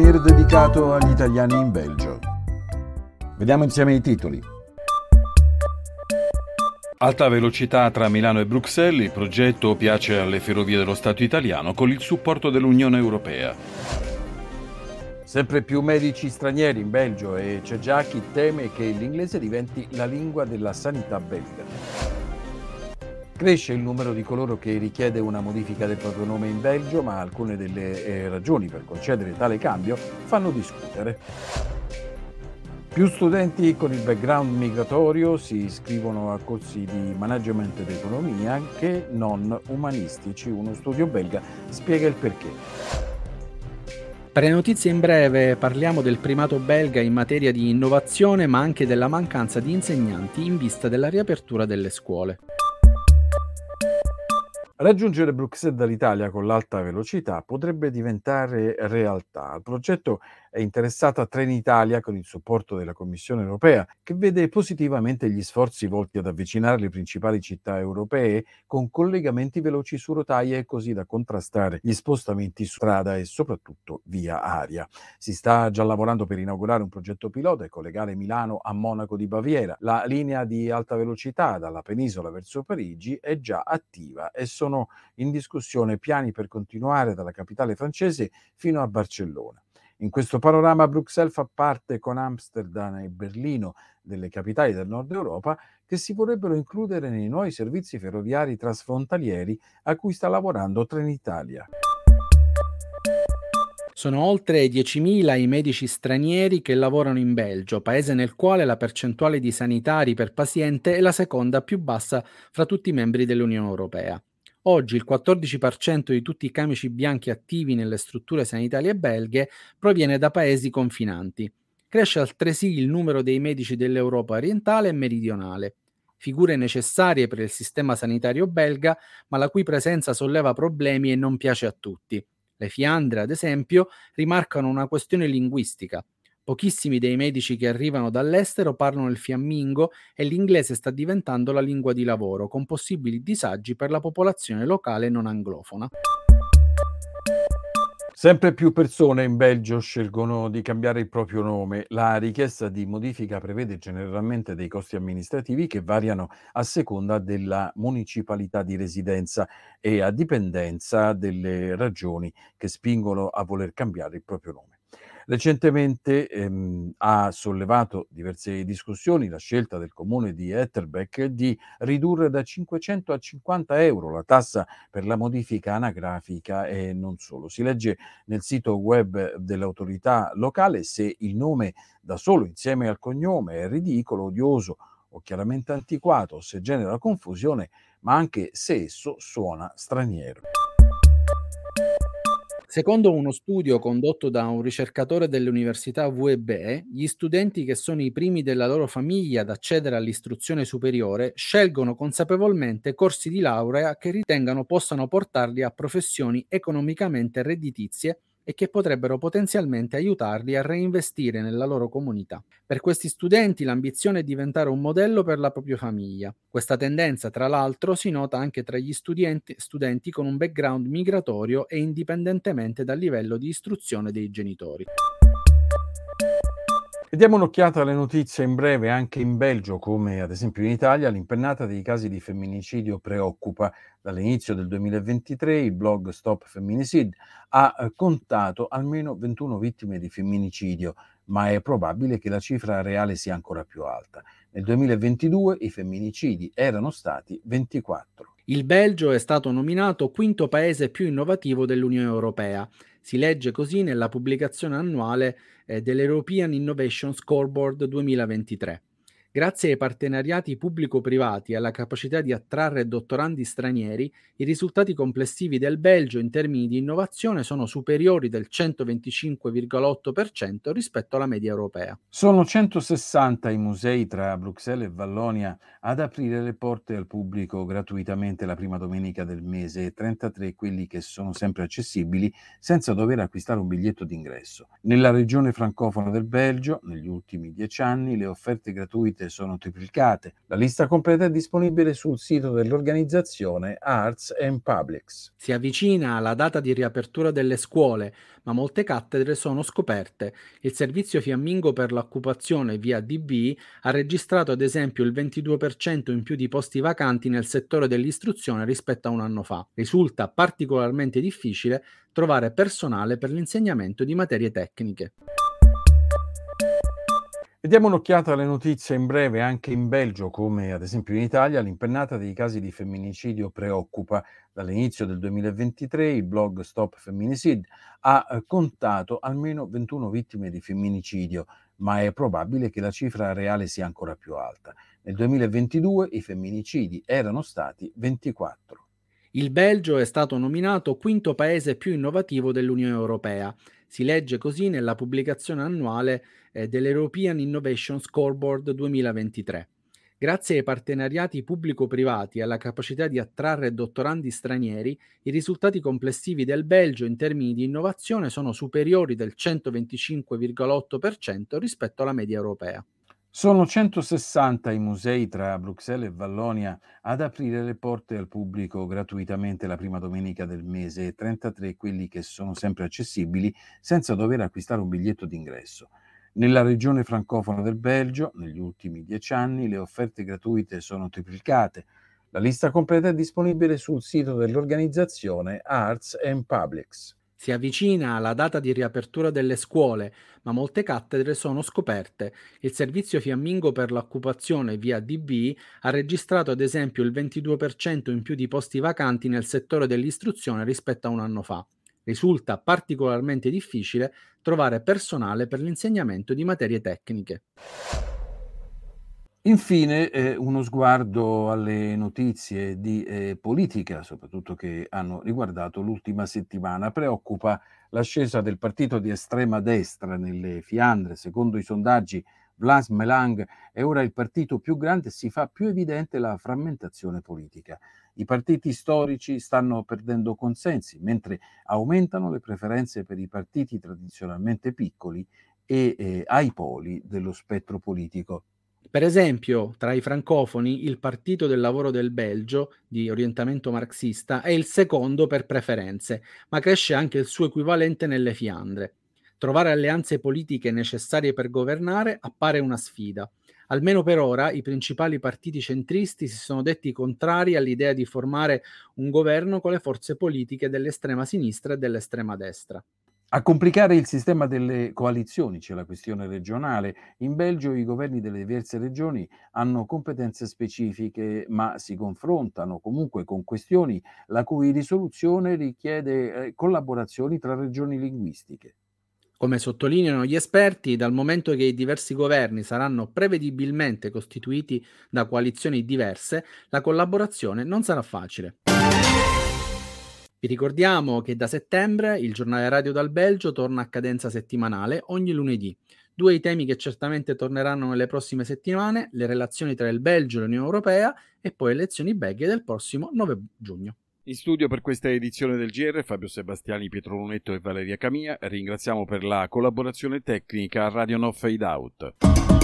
souvenir dedicato agli italiani in Belgio. Vediamo insieme i titoli. Alta velocità tra Milano e Bruxelles, il progetto piace alle ferrovie dello Stato italiano con il supporto dell'Unione Europea. Sempre più medici stranieri in Belgio e c'è già chi teme che l'inglese diventi la lingua della sanità belga. Cresce il numero di coloro che richiede una modifica del proprio nome in Belgio, ma alcune delle eh, ragioni per concedere tale cambio fanno discutere. Più studenti con il background migratorio si iscrivono a corsi di management ed economia che non umanistici. Uno studio belga spiega il perché. Per le notizie in breve parliamo del primato belga in materia di innovazione ma anche della mancanza di insegnanti in vista della riapertura delle scuole. Raggiungere Bruxelles dall'Italia con l'alta velocità potrebbe diventare realtà. Il progetto è interessata Trenitalia con il supporto della Commissione europea, che vede positivamente gli sforzi volti ad avvicinare le principali città europee con collegamenti veloci su rotaie così da contrastare gli spostamenti su strada e soprattutto via aria. Si sta già lavorando per inaugurare un progetto pilota e collegare Milano a Monaco di Baviera. La linea di alta velocità dalla penisola verso Parigi è già attiva e sono in discussione piani per continuare dalla capitale francese fino a Barcellona. In questo panorama Bruxelles fa parte con Amsterdam e Berlino delle capitali del nord Europa che si vorrebbero includere nei nuovi servizi ferroviari trasfrontalieri a cui sta lavorando Trenitalia. Sono oltre 10.000 i medici stranieri che lavorano in Belgio, paese nel quale la percentuale di sanitari per paziente è la seconda più bassa fra tutti i membri dell'Unione Europea. Oggi il 14% di tutti i camici bianchi attivi nelle strutture sanitarie belghe proviene da paesi confinanti. Cresce altresì il numero dei medici dell'Europa orientale e meridionale, figure necessarie per il sistema sanitario belga, ma la cui presenza solleva problemi e non piace a tutti. Le Fiandre, ad esempio, rimarcano una questione linguistica. Pochissimi dei medici che arrivano dall'estero parlano il fiammingo e l'inglese sta diventando la lingua di lavoro, con possibili disagi per la popolazione locale non anglofona. Sempre più persone in Belgio scelgono di cambiare il proprio nome. La richiesta di modifica prevede generalmente dei costi amministrativi che variano a seconda della municipalità di residenza e a dipendenza delle ragioni che spingono a voler cambiare il proprio nome. Recentemente ehm, ha sollevato diverse discussioni la scelta del comune di Etterbeck di ridurre da 500 a 50 euro la tassa per la modifica anagrafica e non solo. Si legge nel sito web dell'autorità locale se il nome da solo insieme al cognome è ridicolo, odioso o chiaramente antiquato, se genera confusione, ma anche se esso suona straniero. Secondo uno studio condotto da un ricercatore dell'Università VEB, gli studenti che sono i primi della loro famiglia ad accedere all'istruzione superiore scelgono consapevolmente corsi di laurea che ritengano possano portarli a professioni economicamente redditizie e che potrebbero potenzialmente aiutarli a reinvestire nella loro comunità. Per questi studenti l'ambizione è diventare un modello per la propria famiglia. Questa tendenza, tra l'altro, si nota anche tra gli studenti, studenti con un background migratorio e indipendentemente dal livello di istruzione dei genitori. Diamo un'occhiata alle notizie in breve, anche in Belgio, come ad esempio in Italia, l'impennata dei casi di femminicidio preoccupa. Dall'inizio del 2023 il blog Stop Feminicide ha eh, contato almeno 21 vittime di femminicidio, ma è probabile che la cifra reale sia ancora più alta. Nel 2022 i femminicidi erano stati 24. Il Belgio è stato nominato quinto paese più innovativo dell'Unione Europea si legge così nella pubblicazione annuale eh, dell'European Innovation Scoreboard 2023. Grazie ai partenariati pubblico-privati e alla capacità di attrarre dottorandi stranieri, i risultati complessivi del Belgio in termini di innovazione sono superiori del 125,8% rispetto alla media europea. Sono 160 i musei tra Bruxelles e Vallonia ad aprire le porte al pubblico gratuitamente la prima domenica del mese e 33 quelli che sono sempre accessibili senza dover acquistare un biglietto d'ingresso. Nella regione francofona del Belgio, negli ultimi dieci anni, le offerte gratuite gratuite sono triplicate. La lista completa è disponibile sul sito dell'organizzazione Arts and Publics. Si avvicina la data di riapertura delle scuole, ma molte cattedre sono scoperte. Il servizio fiammingo per l'occupazione via DB ha registrato ad esempio il 22% in più di posti vacanti nel settore dell'istruzione rispetto a un anno fa. Risulta particolarmente difficile trovare personale per l'insegnamento di materie tecniche. Diamo un'occhiata alle notizie in breve. Anche in Belgio, come ad esempio in Italia, l'impennata dei casi di femminicidio preoccupa. Dall'inizio del 2023 il blog Stop Feminicide ha eh, contato almeno 21 vittime di femminicidio, ma è probabile che la cifra reale sia ancora più alta. Nel 2022 i femminicidi erano stati 24. Il Belgio è stato nominato quinto paese più innovativo dell'Unione Europea. Si legge così nella pubblicazione annuale eh, dell'European Innovation Scoreboard 2023. Grazie ai partenariati pubblico-privati e alla capacità di attrarre dottorandi stranieri, i risultati complessivi del Belgio in termini di innovazione sono superiori del 125,8% rispetto alla media europea. Sono 160 i musei tra Bruxelles e Vallonia ad aprire le porte al pubblico gratuitamente la prima domenica del mese e 33 quelli che sono sempre accessibili senza dover acquistare un biglietto d'ingresso. Nella regione francofona del Belgio, negli ultimi dieci anni, le offerte gratuite sono triplicate. La lista completa è disponibile sul sito dell'organizzazione Arts and Publics. Si avvicina la data di riapertura delle scuole, ma molte cattedre sono scoperte. Il servizio fiammingo per l'occupazione via DB ha registrato ad esempio il 22% in più di posti vacanti nel settore dell'istruzione rispetto a un anno fa. Risulta particolarmente difficile trovare personale per l'insegnamento di materie tecniche. Infine, eh, uno sguardo alle notizie di eh, politica, soprattutto che hanno riguardato l'ultima settimana. Preoccupa l'ascesa del partito di estrema destra nelle Fiandre. Secondo i sondaggi, Vlas Melang è ora il partito più grande si fa più evidente la frammentazione politica. I partiti storici stanno perdendo consensi, mentre aumentano le preferenze per i partiti tradizionalmente piccoli e eh, ai poli dello spettro politico. Per esempio, tra i francofoni, il Partito del Lavoro del Belgio, di orientamento marxista, è il secondo per preferenze, ma cresce anche il suo equivalente nelle Fiandre. Trovare alleanze politiche necessarie per governare appare una sfida. Almeno per ora i principali partiti centristi si sono detti contrari all'idea di formare un governo con le forze politiche dell'estrema sinistra e dell'estrema destra. A complicare il sistema delle coalizioni c'è la questione regionale. In Belgio i governi delle diverse regioni hanno competenze specifiche, ma si confrontano comunque con questioni la cui risoluzione richiede eh, collaborazioni tra regioni linguistiche. Come sottolineano gli esperti, dal momento che i diversi governi saranno prevedibilmente costituiti da coalizioni diverse, la collaborazione non sarà facile. Vi ricordiamo che da settembre il giornale radio dal Belgio torna a cadenza settimanale ogni lunedì. Due i temi che certamente torneranno nelle prossime settimane, le relazioni tra il Belgio e l'Unione Europea e poi le elezioni belghe del prossimo 9 giugno. In studio per questa edizione del GR Fabio Sebastiani, Pietro Lunetto e Valeria Camia. Ringraziamo per la collaborazione tecnica Radio No Fade Out.